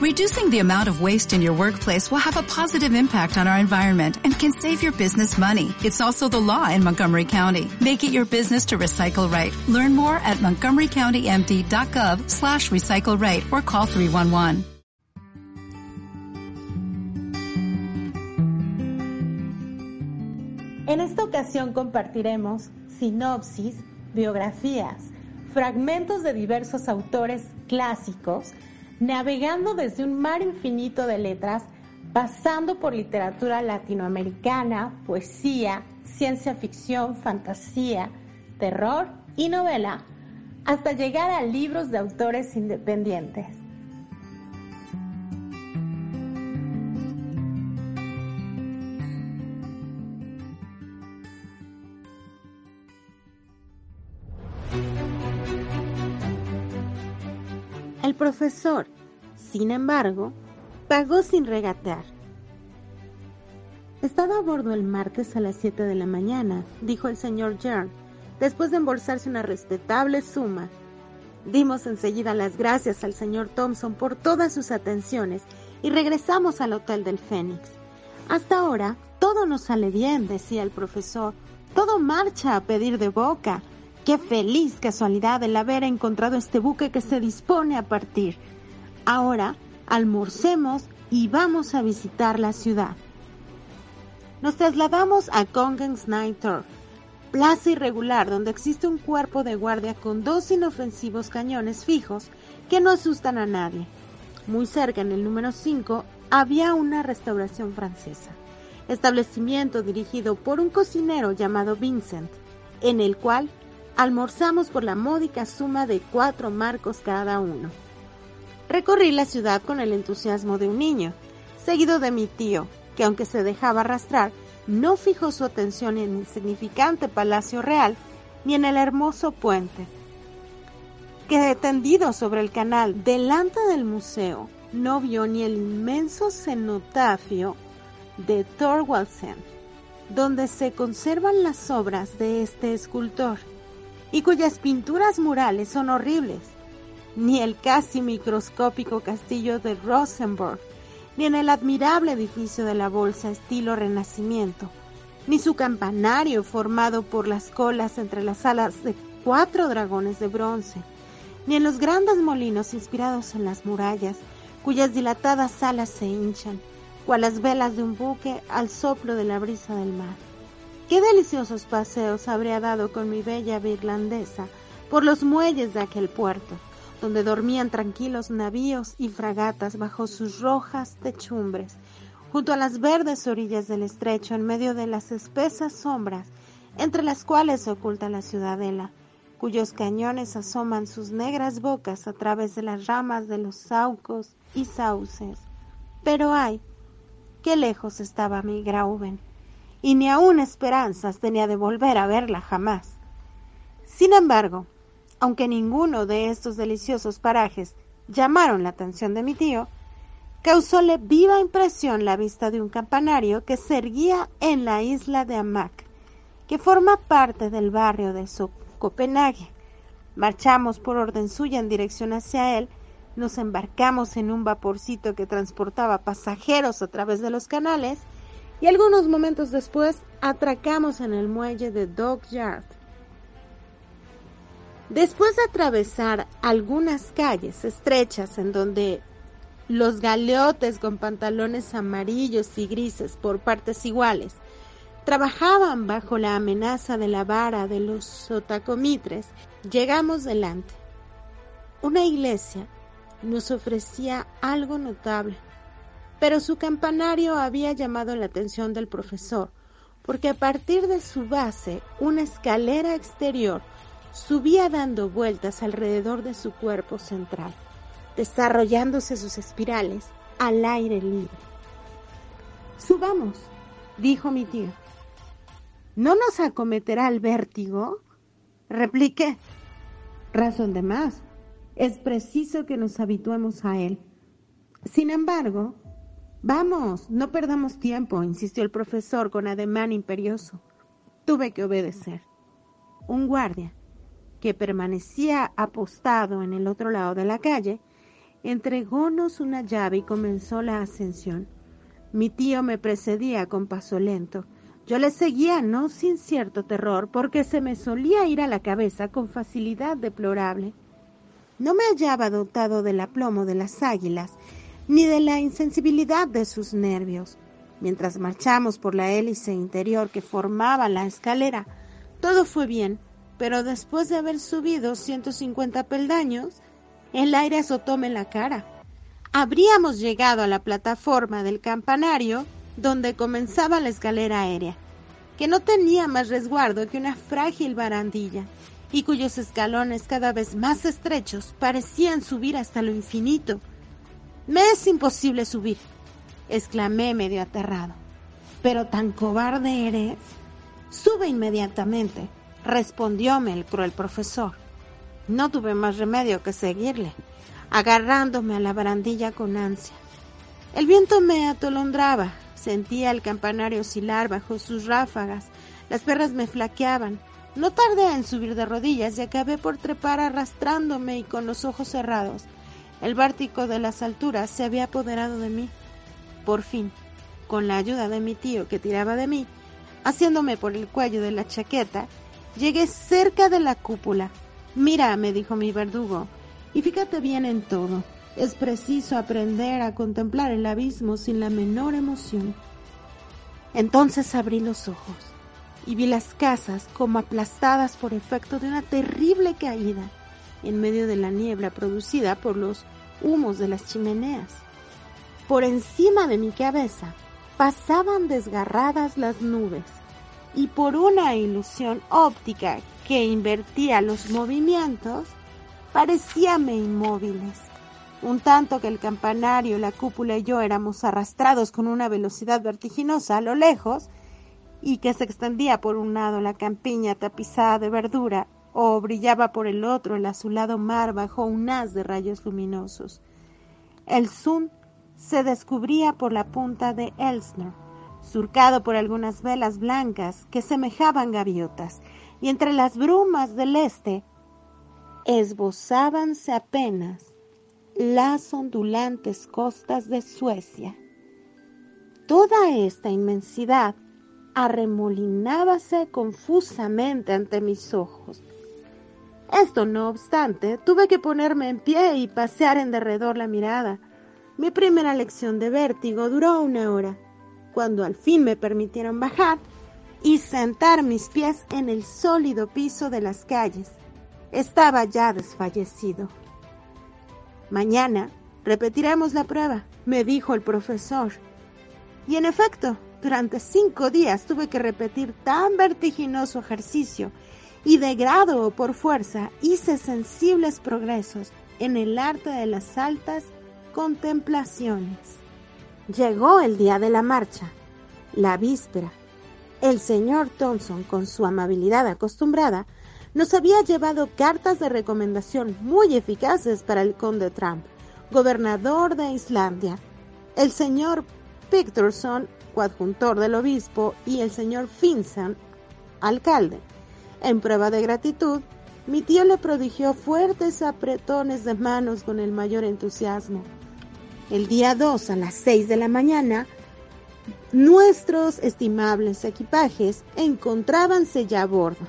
Reducing the amount of waste in your workplace will have a positive impact on our environment and can save your business money. It's also the law in Montgomery County. Make it your business to recycle right. Learn more at montgomerycountymd.gov slash recycle right or call 311. En esta ocasión compartiremos sinopsis, biografías, fragmentos de diversos autores clásicos, navegando desde un mar infinito de letras, pasando por literatura latinoamericana, poesía, ciencia ficción, fantasía, terror y novela, hasta llegar a libros de autores independientes. El profesor, sin embargo, pagó sin regatear. Estaba a bordo el martes a las 7 de la mañana, dijo el señor Jern, después de embolsarse una respetable suma. Dimos enseguida las gracias al señor Thompson por todas sus atenciones y regresamos al Hotel del Fénix. Hasta ahora, todo nos sale bien, decía el profesor. Todo marcha a pedir de boca. Qué feliz casualidad el haber encontrado este buque que se dispone a partir. Ahora almorcemos y vamos a visitar la ciudad. Nos trasladamos a Congens Night Turf, plaza irregular donde existe un cuerpo de guardia con dos inofensivos cañones fijos que no asustan a nadie. Muy cerca, en el número 5, había una restauración francesa, establecimiento dirigido por un cocinero llamado Vincent, en el cual almorzamos por la módica suma de cuatro marcos cada uno. Recorrí la ciudad con el entusiasmo de un niño, seguido de mi tío, que aunque se dejaba arrastrar, no fijó su atención en el insignificante Palacio Real ni en el hermoso puente, que tendido sobre el canal delante del museo no vio ni el inmenso cenotafio de Thorwaldsen, donde se conservan las obras de este escultor y cuyas pinturas murales son horribles, ni el casi microscópico castillo de Rosenborg, ni en el admirable edificio de la Bolsa estilo Renacimiento, ni su campanario formado por las colas entre las alas de cuatro dragones de bronce, ni en los grandes molinos inspirados en las murallas, cuyas dilatadas alas se hinchan, cual las velas de un buque al soplo de la brisa del mar. Qué deliciosos paseos habría dado con mi bella irlandesa por los muelles de aquel puerto, donde dormían tranquilos navíos y fragatas bajo sus rojas techumbres, junto a las verdes orillas del estrecho en medio de las espesas sombras entre las cuales se oculta la ciudadela, cuyos cañones asoman sus negras bocas a través de las ramas de los saucos y sauces. Pero ay, qué lejos estaba mi Grauben y ni aun esperanzas tenía de volver a verla jamás. Sin embargo, aunque ninguno de estos deliciosos parajes llamaron la atención de mi tío, causóle viva impresión la vista de un campanario que se erguía en la isla de Amak, que forma parte del barrio de Copenhague. Marchamos por orden suya en dirección hacia él, nos embarcamos en un vaporcito que transportaba pasajeros a través de los canales y algunos momentos después atracamos en el muelle de Dog Yard. Después de atravesar algunas calles estrechas en donde los galeotes con pantalones amarillos y grises por partes iguales trabajaban bajo la amenaza de la vara de los sotacomitres, llegamos delante. Una iglesia nos ofrecía algo notable pero su campanario había llamado la atención del profesor, porque a partir de su base una escalera exterior subía dando vueltas alrededor de su cuerpo central, desarrollándose sus espirales al aire libre. Subamos, dijo mi tío. ¿No nos acometerá el vértigo? Repliqué. Razón de más. Es preciso que nos habituemos a él. Sin embargo, Vamos, no perdamos tiempo, insistió el profesor con ademán imperioso. Tuve que obedecer. Un guardia, que permanecía apostado en el otro lado de la calle, entregónos una llave y comenzó la ascensión. Mi tío me precedía con paso lento. Yo le seguía, no sin cierto terror, porque se me solía ir a la cabeza con facilidad deplorable. No me hallaba dotado del aplomo de las águilas, ni de la insensibilidad de sus nervios. Mientras marchamos por la hélice interior que formaba la escalera, todo fue bien, pero después de haber subido 150 peldaños, el aire azotóme la cara. Habríamos llegado a la plataforma del campanario donde comenzaba la escalera aérea, que no tenía más resguardo que una frágil barandilla y cuyos escalones cada vez más estrechos parecían subir hasta lo infinito. Me es imposible subir, exclamé medio aterrado. Pero tan cobarde eres. Sube inmediatamente, respondióme el cruel profesor. No tuve más remedio que seguirle, agarrándome a la barandilla con ansia. El viento me atolondraba, sentía el campanario oscilar bajo sus ráfagas, las perras me flaqueaban. No tardé en subir de rodillas y acabé por trepar arrastrándome y con los ojos cerrados. El vértigo de las alturas se había apoderado de mí. Por fin, con la ayuda de mi tío que tiraba de mí, haciéndome por el cuello de la chaqueta, llegué cerca de la cúpula Mira, me dijo mi verdugo, y fíjate bien en todo. Es preciso aprender a contemplar el abismo sin la menor emoción. Entonces abrí los ojos y vi las casas como aplastadas por efecto de una terrible caída en medio de la niebla producida por los humos de las chimeneas. Por encima de mi cabeza pasaban desgarradas las nubes y por una ilusión óptica que invertía los movimientos, parecíame inmóviles, un tanto que el campanario, la cúpula y yo éramos arrastrados con una velocidad vertiginosa a lo lejos, y que se extendía por un lado la campiña tapizada de verdura, o brillaba por el otro el azulado mar bajo un haz de rayos luminosos. El Sun se descubría por la punta de Elsner, surcado por algunas velas blancas que semejaban gaviotas, y entre las brumas del este esbozábanse apenas las ondulantes costas de Suecia. Toda esta inmensidad arremolinábase confusamente ante mis ojos. Esto no obstante, tuve que ponerme en pie y pasear en derredor la mirada. Mi primera lección de vértigo duró una hora. Cuando al fin me permitieron bajar, y sentar mis pies en el sólido piso de las calles. Estaba ya desfallecido. Mañana repetiremos la prueba, me dijo el profesor. Y en efecto, durante cinco días tuve que repetir tan vertiginoso ejercicio y de grado o por fuerza hice sensibles progresos en el arte de las altas contemplaciones. Llegó el día de la marcha, la víspera, el señor Thompson, con su amabilidad acostumbrada, nos había llevado cartas de recomendación muy eficaces para el conde Trump, gobernador de Islandia, el señor Picterson, coadjuntor del obispo, y el señor Finson, alcalde. En prueba de gratitud, mi tío le prodigió fuertes apretones de manos con el mayor entusiasmo. El día 2 a las 6 de la mañana, Nuestros estimables equipajes encontrábanse ya a bordo.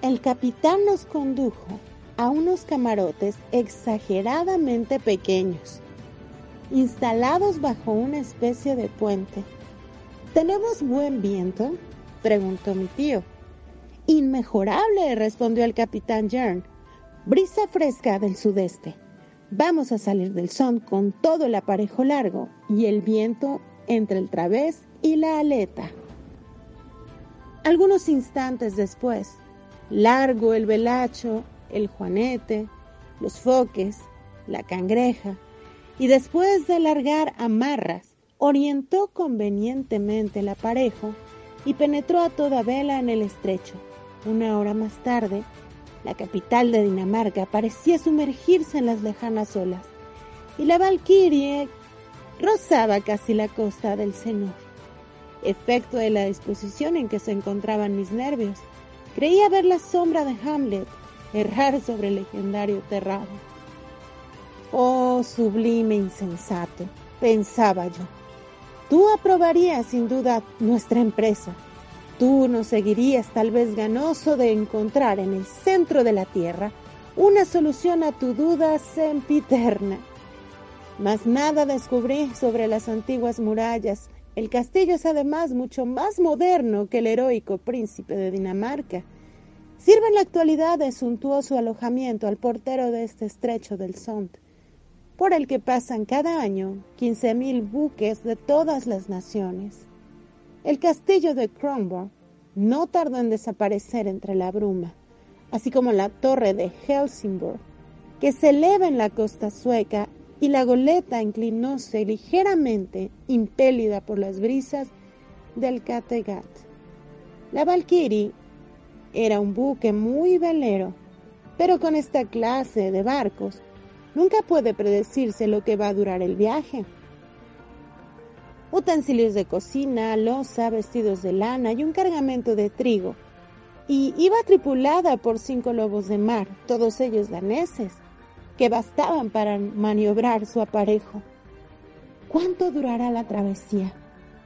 El capitán nos condujo a unos camarotes exageradamente pequeños, instalados bajo una especie de puente. ¿Tenemos buen viento? preguntó mi tío. Inmejorable, respondió el capitán Jern. Brisa fresca del sudeste. Vamos a salir del son con todo el aparejo largo y el viento entre el través y la aleta. Algunos instantes después, largo el velacho, el juanete, los foques, la cangreja, y después de largar amarras, orientó convenientemente el aparejo y penetró a toda vela en el estrecho. Una hora más tarde, la capital de Dinamarca parecía sumergirse en las lejanas olas, y la Valquirie rozaba casi la costa del seno. Efecto de la disposición en que se encontraban mis nervios, creía ver la sombra de Hamlet errar sobre el legendario terrado. Oh, sublime insensato, pensaba yo. Tú aprobarías sin duda nuestra empresa. Tú nos seguirías tal vez ganoso de encontrar en el centro de la tierra una solución a tu duda sempiterna. Mas nada descubrí sobre las antiguas murallas. El castillo es además mucho más moderno que el heroico príncipe de Dinamarca. Sirve en la actualidad de suntuoso alojamiento al portero de este estrecho del Sond por el que pasan cada año 15.000 buques de todas las naciones. El castillo de Kronborg no tardó en desaparecer entre la bruma, así como la torre de Helsingborg, que se eleva en la costa sueca y la goleta inclinóse ligeramente, impélida por las brisas del Kattegat. La Valkyrie era un buque muy velero, pero con esta clase de barcos Nunca puede predecirse lo que va a durar el viaje. Utensilios de cocina, losa, vestidos de lana y un cargamento de trigo. Y iba tripulada por cinco lobos de mar, todos ellos daneses, que bastaban para maniobrar su aparejo. ¿Cuánto durará la travesía?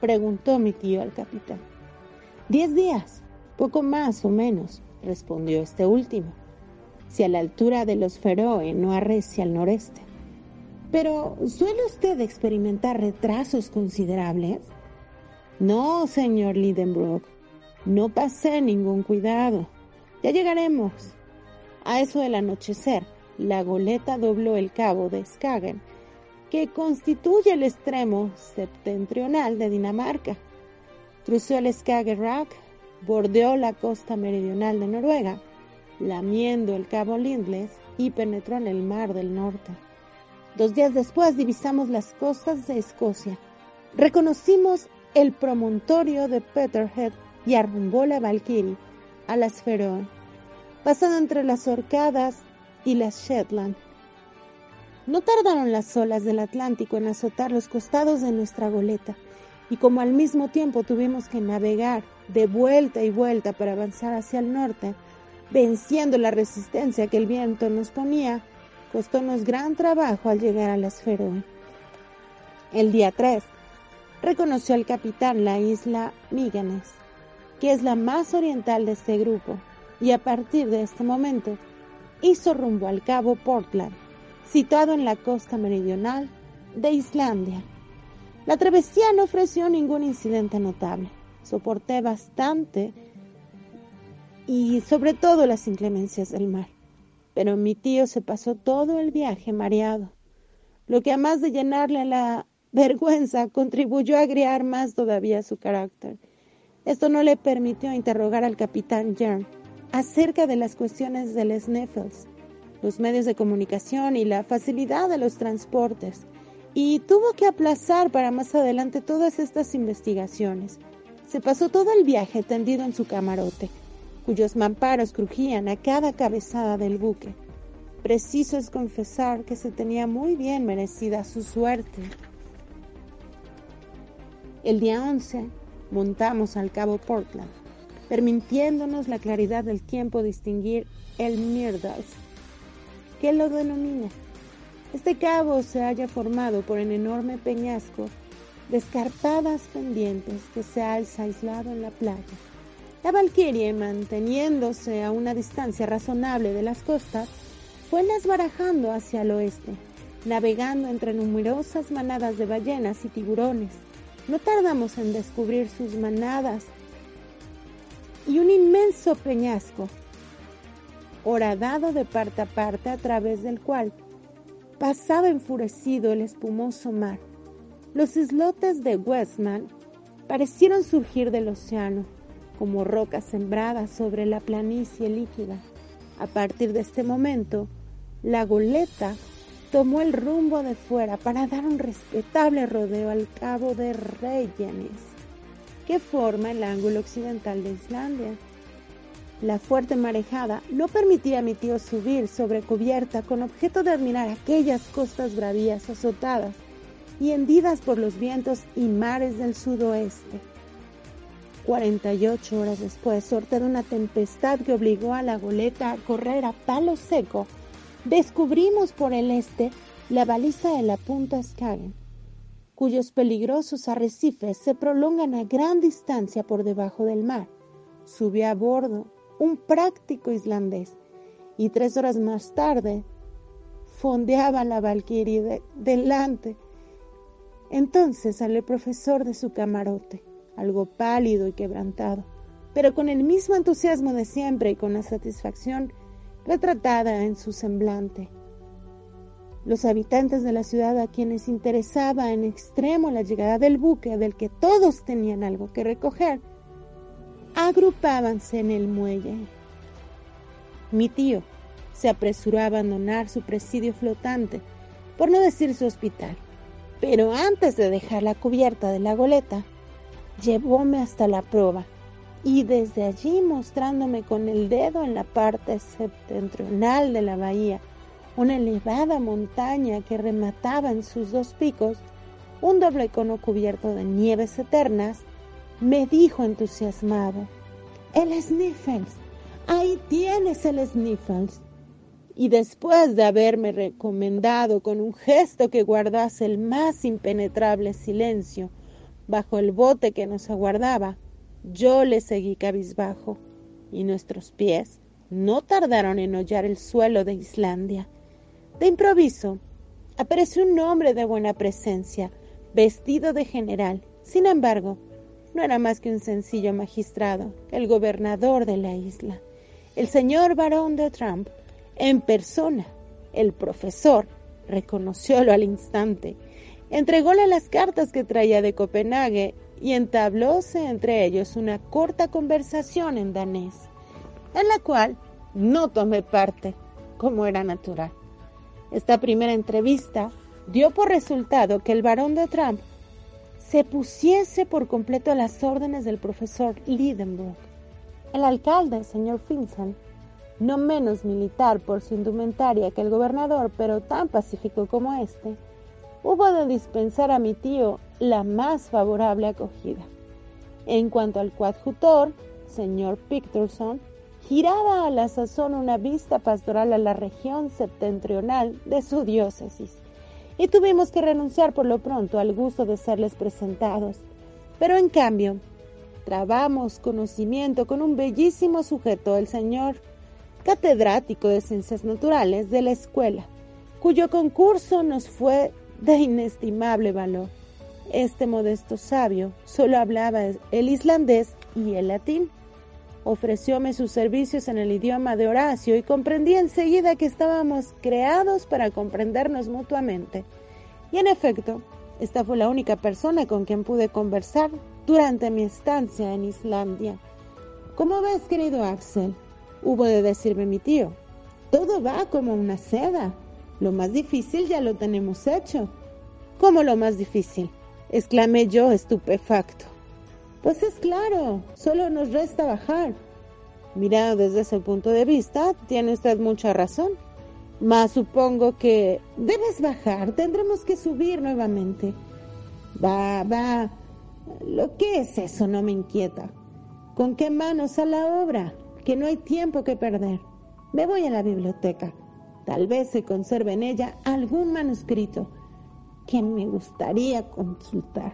preguntó mi tío al capitán. Diez días, poco más o menos, respondió este último si a la altura de los Feroe no arrecia al noreste. Pero, ¿suele usted experimentar retrasos considerables? No, señor Lidenbrook, no pasé ningún cuidado. Ya llegaremos. A eso del anochecer, la goleta dobló el cabo de Skagen, que constituye el extremo septentrional de Dinamarca. Cruzó el Skagerrak, bordeó la costa meridional de Noruega lamiendo el cabo Lindley y penetró en el mar del norte. Dos días después divisamos las costas de Escocia. Reconocimos el promontorio de Peterhead y arrumbó la Valkyrie a las Feroe, pasando entre las Orcadas y las Shetland. No tardaron las olas del Atlántico en azotar los costados de nuestra goleta, y como al mismo tiempo tuvimos que navegar de vuelta y vuelta para avanzar hacia el norte, venciendo la resistencia que el viento nos ponía, costónos gran trabajo al llegar a las Feroe. El día 3, reconoció el capitán la isla Míganes, que es la más oriental de este grupo, y a partir de este momento hizo rumbo al cabo Portland, situado en la costa meridional de Islandia. La travesía no ofreció ningún incidente notable. Soporté bastante y sobre todo las inclemencias del mar. Pero mi tío se pasó todo el viaje mareado, lo que además de llenarle la vergüenza contribuyó a agriar más todavía su carácter. Esto no le permitió interrogar al capitán Jern acerca de las cuestiones del Sneffels, los medios de comunicación y la facilidad de los transportes, y tuvo que aplazar para más adelante todas estas investigaciones. Se pasó todo el viaje tendido en su camarote, cuyos mamparos crujían a cada cabezada del buque. Preciso es confesar que se tenía muy bien merecida su suerte. El día 11 montamos al cabo Portland, permitiéndonos la claridad del tiempo distinguir el Myrdals, que lo denomina. Este cabo se halla formado por un enorme peñasco de escarpadas pendientes que se alza aislado en la playa. La Valkyrie, manteniéndose a una distancia razonable de las costas, fue desbarajando hacia el oeste, navegando entre numerosas manadas de ballenas y tiburones. No tardamos en descubrir sus manadas y un inmenso peñasco, horadado de parte a parte a través del cual pasaba enfurecido el espumoso mar. Los islotes de Westman parecieron surgir del océano como rocas sembradas sobre la planicie líquida. A partir de este momento, la goleta tomó el rumbo de fuera para dar un respetable rodeo al cabo de Reykjanes, que forma el ángulo occidental de Islandia. La fuerte marejada no permitía a mi tío subir sobre cubierta con objeto de admirar aquellas costas bravías azotadas y hendidas por los vientos y mares del sudoeste. 48 horas después, sorte de una tempestad que obligó a la goleta a correr a palo seco, descubrimos por el este la baliza de la punta Skagen, cuyos peligrosos arrecifes se prolongan a gran distancia por debajo del mar. Subió a bordo un práctico islandés y tres horas más tarde fondeaba la Valkyrie delante. Entonces salió el profesor de su camarote, algo pálido y quebrantado, pero con el mismo entusiasmo de siempre y con la satisfacción retratada en su semblante. Los habitantes de la ciudad a quienes interesaba en extremo la llegada del buque del que todos tenían algo que recoger, agrupábanse en el muelle. Mi tío se apresuró a abandonar su presidio flotante, por no decir su hospital, pero antes de dejar la cubierta de la goleta, llevóme hasta la proa y desde allí mostrándome con el dedo en la parte septentrional de la bahía, una elevada montaña que remataba en sus dos picos un doble cono cubierto de nieves eternas, me dijo entusiasmado, el Sniffles, ahí tienes el Sniffles. Y después de haberme recomendado con un gesto que guardase el más impenetrable silencio bajo el bote que nos aguardaba, yo le seguí cabizbajo, y nuestros pies no tardaron en hollar el suelo de Islandia. De improviso, apareció un hombre de buena presencia, vestido de general. Sin embargo, no era más que un sencillo magistrado, el gobernador de la isla, el señor barón de Trump, en persona. El profesor reconociólo al instante, entrególe las cartas que traía de Copenhague y entablóse entre ellos una corta conversación en danés, en la cual no tomé parte, como era natural. Esta primera entrevista dio por resultado que el barón de Trump se pusiese por completo a las órdenes del profesor Lidenbrock. El alcalde, señor Finson, no menos militar por su indumentaria que el gobernador, pero tan pacífico como éste, hubo de dispensar a mi tío la más favorable acogida. En cuanto al coadjutor, señor Picturson, giraba a la sazón una vista pastoral a la región septentrional de su diócesis, y tuvimos que renunciar por lo pronto al gusto de serles presentados. Pero en cambio, trabamos conocimiento con un bellísimo sujeto, el señor catedrático de ciencias naturales de la escuela, cuyo concurso nos fue de inestimable valor. Este modesto sabio solo hablaba el islandés y el latín ofrecióme sus servicios en el idioma de Horacio y comprendí enseguida que estábamos creados para comprendernos mutuamente. Y en efecto, esta fue la única persona con quien pude conversar durante mi estancia en Islandia. ¿Cómo ves, querido Axel? Hubo de decirme mi tío. Todo va como una seda. Lo más difícil ya lo tenemos hecho. ¿Cómo lo más difícil? exclamé yo estupefacto. Pues es claro, solo nos resta bajar. Mirado desde ese punto de vista, tiene usted mucha razón. Mas supongo que debes bajar, tendremos que subir nuevamente. Va, va. Lo que es eso no me inquieta. ¿Con qué manos a la obra? Que no hay tiempo que perder. Me voy a la biblioteca. Tal vez se conserve en ella algún manuscrito que me gustaría consultar.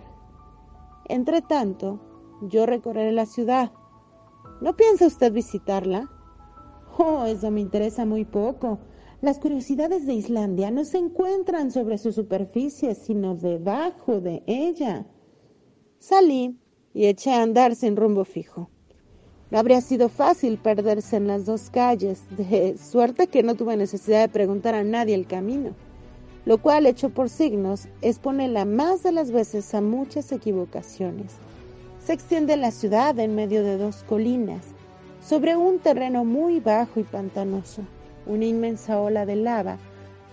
Entre tanto, yo recorreré la ciudad. ¿No piensa usted visitarla? Oh, eso me interesa muy poco. Las curiosidades de Islandia no se encuentran sobre su superficie, sino debajo de ella. Salí y eché a andar sin rumbo fijo. No habría sido fácil perderse en las dos calles, de suerte que no tuve necesidad de preguntar a nadie el camino, lo cual, hecho por signos, expone la más de las veces a muchas equivocaciones se extiende la ciudad en medio de dos colinas, sobre un terreno muy bajo y pantanoso. Una inmensa ola de lava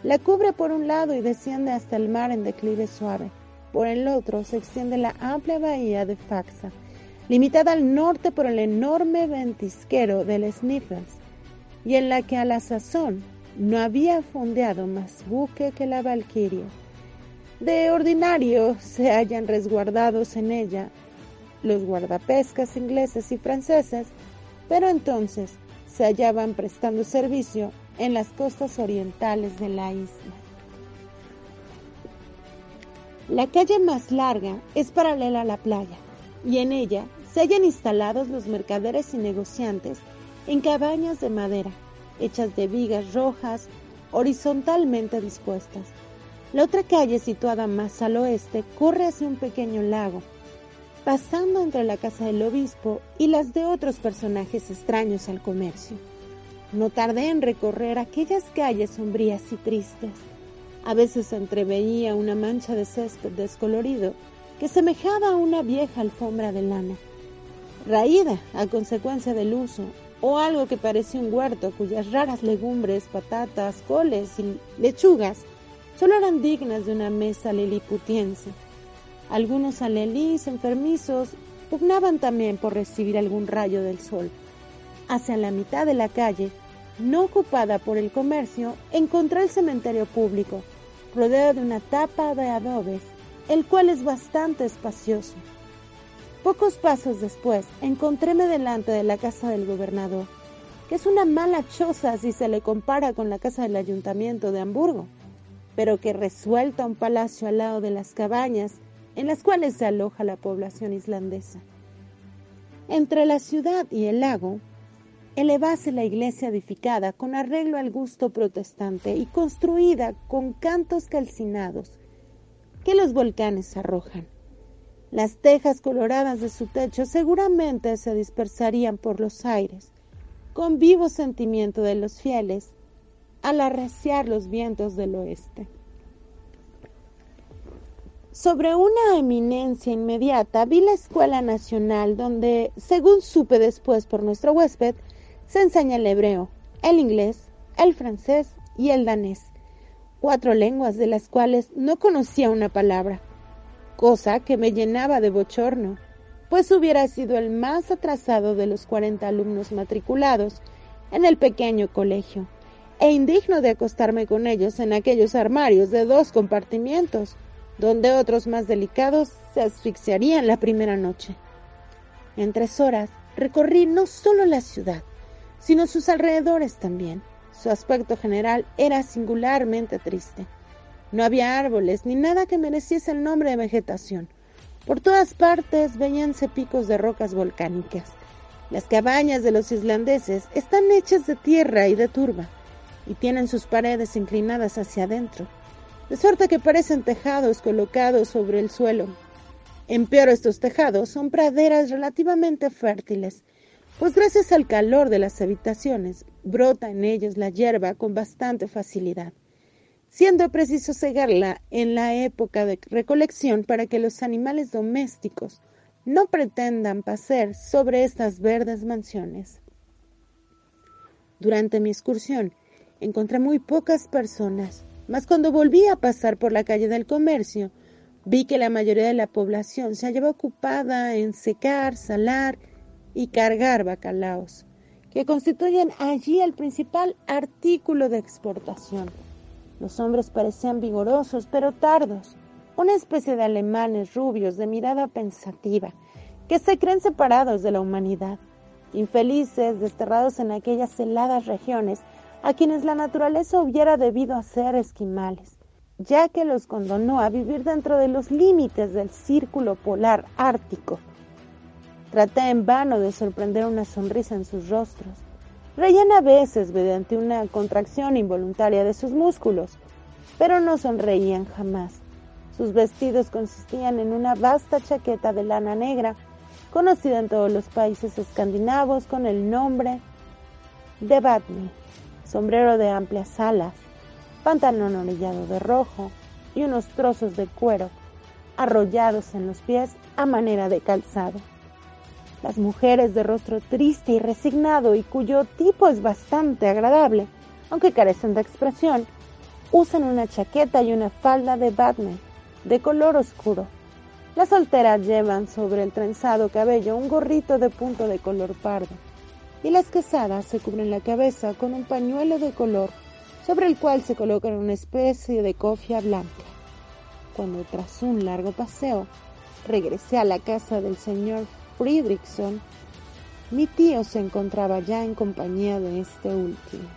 la cubre por un lado y desciende hasta el mar en declive suave. Por el otro se extiende la amplia bahía de Faxa, limitada al norte por el enorme ventisquero del Sniffles, y en la que a la sazón no había fondeado más buque que la Valquiria. De ordinario se hallan resguardados en ella los guardapescas ingleses y franceses, pero entonces se hallaban prestando servicio en las costas orientales de la isla. La calle más larga es paralela a la playa y en ella se hallan instalados los mercaderes y negociantes en cabañas de madera, hechas de vigas rojas, horizontalmente dispuestas. La otra calle, situada más al oeste, corre hacia un pequeño lago, pasando entre la casa del obispo y las de otros personajes extraños al comercio. No tardé en recorrer aquellas calles sombrías y tristes. A veces entreveía una mancha de césped descolorido que semejaba a una vieja alfombra de lana, raída a consecuencia del uso, o algo que parecía un huerto cuyas raras legumbres, patatas, coles y lechugas solo eran dignas de una mesa liliputiense. Algunos alelís enfermizos pugnaban también por recibir algún rayo del sol hacia la mitad de la calle, no ocupada por el comercio, encontré el cementerio público, rodeado de una tapa de adobes, el cual es bastante espacioso. Pocos pasos después, encontréme delante de la casa del gobernador, que es una mala choza si se le compara con la casa del ayuntamiento de Hamburgo, pero que resuelta un palacio al lado de las cabañas en las cuales se aloja la población islandesa. Entre la ciudad y el lago elevase la iglesia edificada con arreglo al gusto protestante y construida con cantos calcinados que los volcanes arrojan. Las tejas coloradas de su techo seguramente se dispersarían por los aires, con vivo sentimiento de los fieles, al arreciar los vientos del oeste. Sobre una eminencia inmediata vi la Escuela Nacional donde, según supe después por nuestro huésped, se enseña el hebreo, el inglés, el francés y el danés, cuatro lenguas de las cuales no conocía una palabra, cosa que me llenaba de bochorno, pues hubiera sido el más atrasado de los cuarenta alumnos matriculados en el pequeño colegio, e indigno de acostarme con ellos en aquellos armarios de dos compartimientos, donde otros más delicados se asfixiarían la primera noche. En tres horas recorrí no solo la ciudad, sino sus alrededores también. Su aspecto general era singularmente triste. No había árboles ni nada que mereciese el nombre de vegetación. Por todas partes veíanse picos de rocas volcánicas. Las cabañas de los islandeses están hechas de tierra y de turba, y tienen sus paredes inclinadas hacia adentro, de suerte que parecen tejados colocados sobre el suelo. En estos tejados son praderas relativamente fértiles, pues gracias al calor de las habitaciones brota en ellos la hierba con bastante facilidad, siendo preciso cegarla en la época de recolección para que los animales domésticos no pretendan pasar sobre estas verdes mansiones. Durante mi excursión encontré muy pocas personas, mas cuando volví a pasar por la calle del comercio, vi que la mayoría de la población se hallaba ocupada en secar, salar y cargar bacalaos, que constituyen allí el principal artículo de exportación. Los hombres parecían vigorosos, pero tardos, una especie de alemanes rubios de mirada pensativa, que se creen separados de la humanidad, infelices, desterrados en aquellas heladas regiones a quienes la naturaleza hubiera debido hacer esquimales, ya que los condonó a vivir dentro de los límites del círculo polar ártico, Traté en vano de sorprender una sonrisa en sus rostros. Reían a veces mediante una contracción involuntaria de sus músculos, pero no sonreían jamás. Sus vestidos consistían en una vasta chaqueta de lana negra, conocida en todos los países escandinavos con el nombre de Batney, sombrero de amplias alas, pantalón orillado de rojo y unos trozos de cuero arrollados en los pies a manera de calzado. Las mujeres de rostro triste y resignado y cuyo tipo es bastante agradable, aunque carecen de expresión, usan una chaqueta y una falda de Batman de color oscuro. Las solteras llevan sobre el trenzado cabello un gorrito de punto de color pardo y las casadas se cubren la cabeza con un pañuelo de color sobre el cual se colocan una especie de cofia blanca. Cuando tras un largo paseo regresé a la casa del señor Friedrichson, mi tío se encontraba ya en compañía de este último.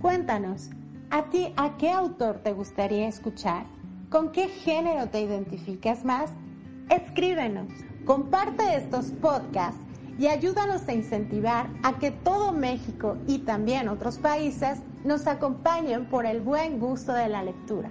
Cuéntanos, ¿a ti a qué autor te gustaría escuchar? ¿Con qué género te identificas más? Escríbenos, comparte estos podcasts y ayúdanos a incentivar a que todo México y también otros países nos acompañen por el buen gusto de la lectura.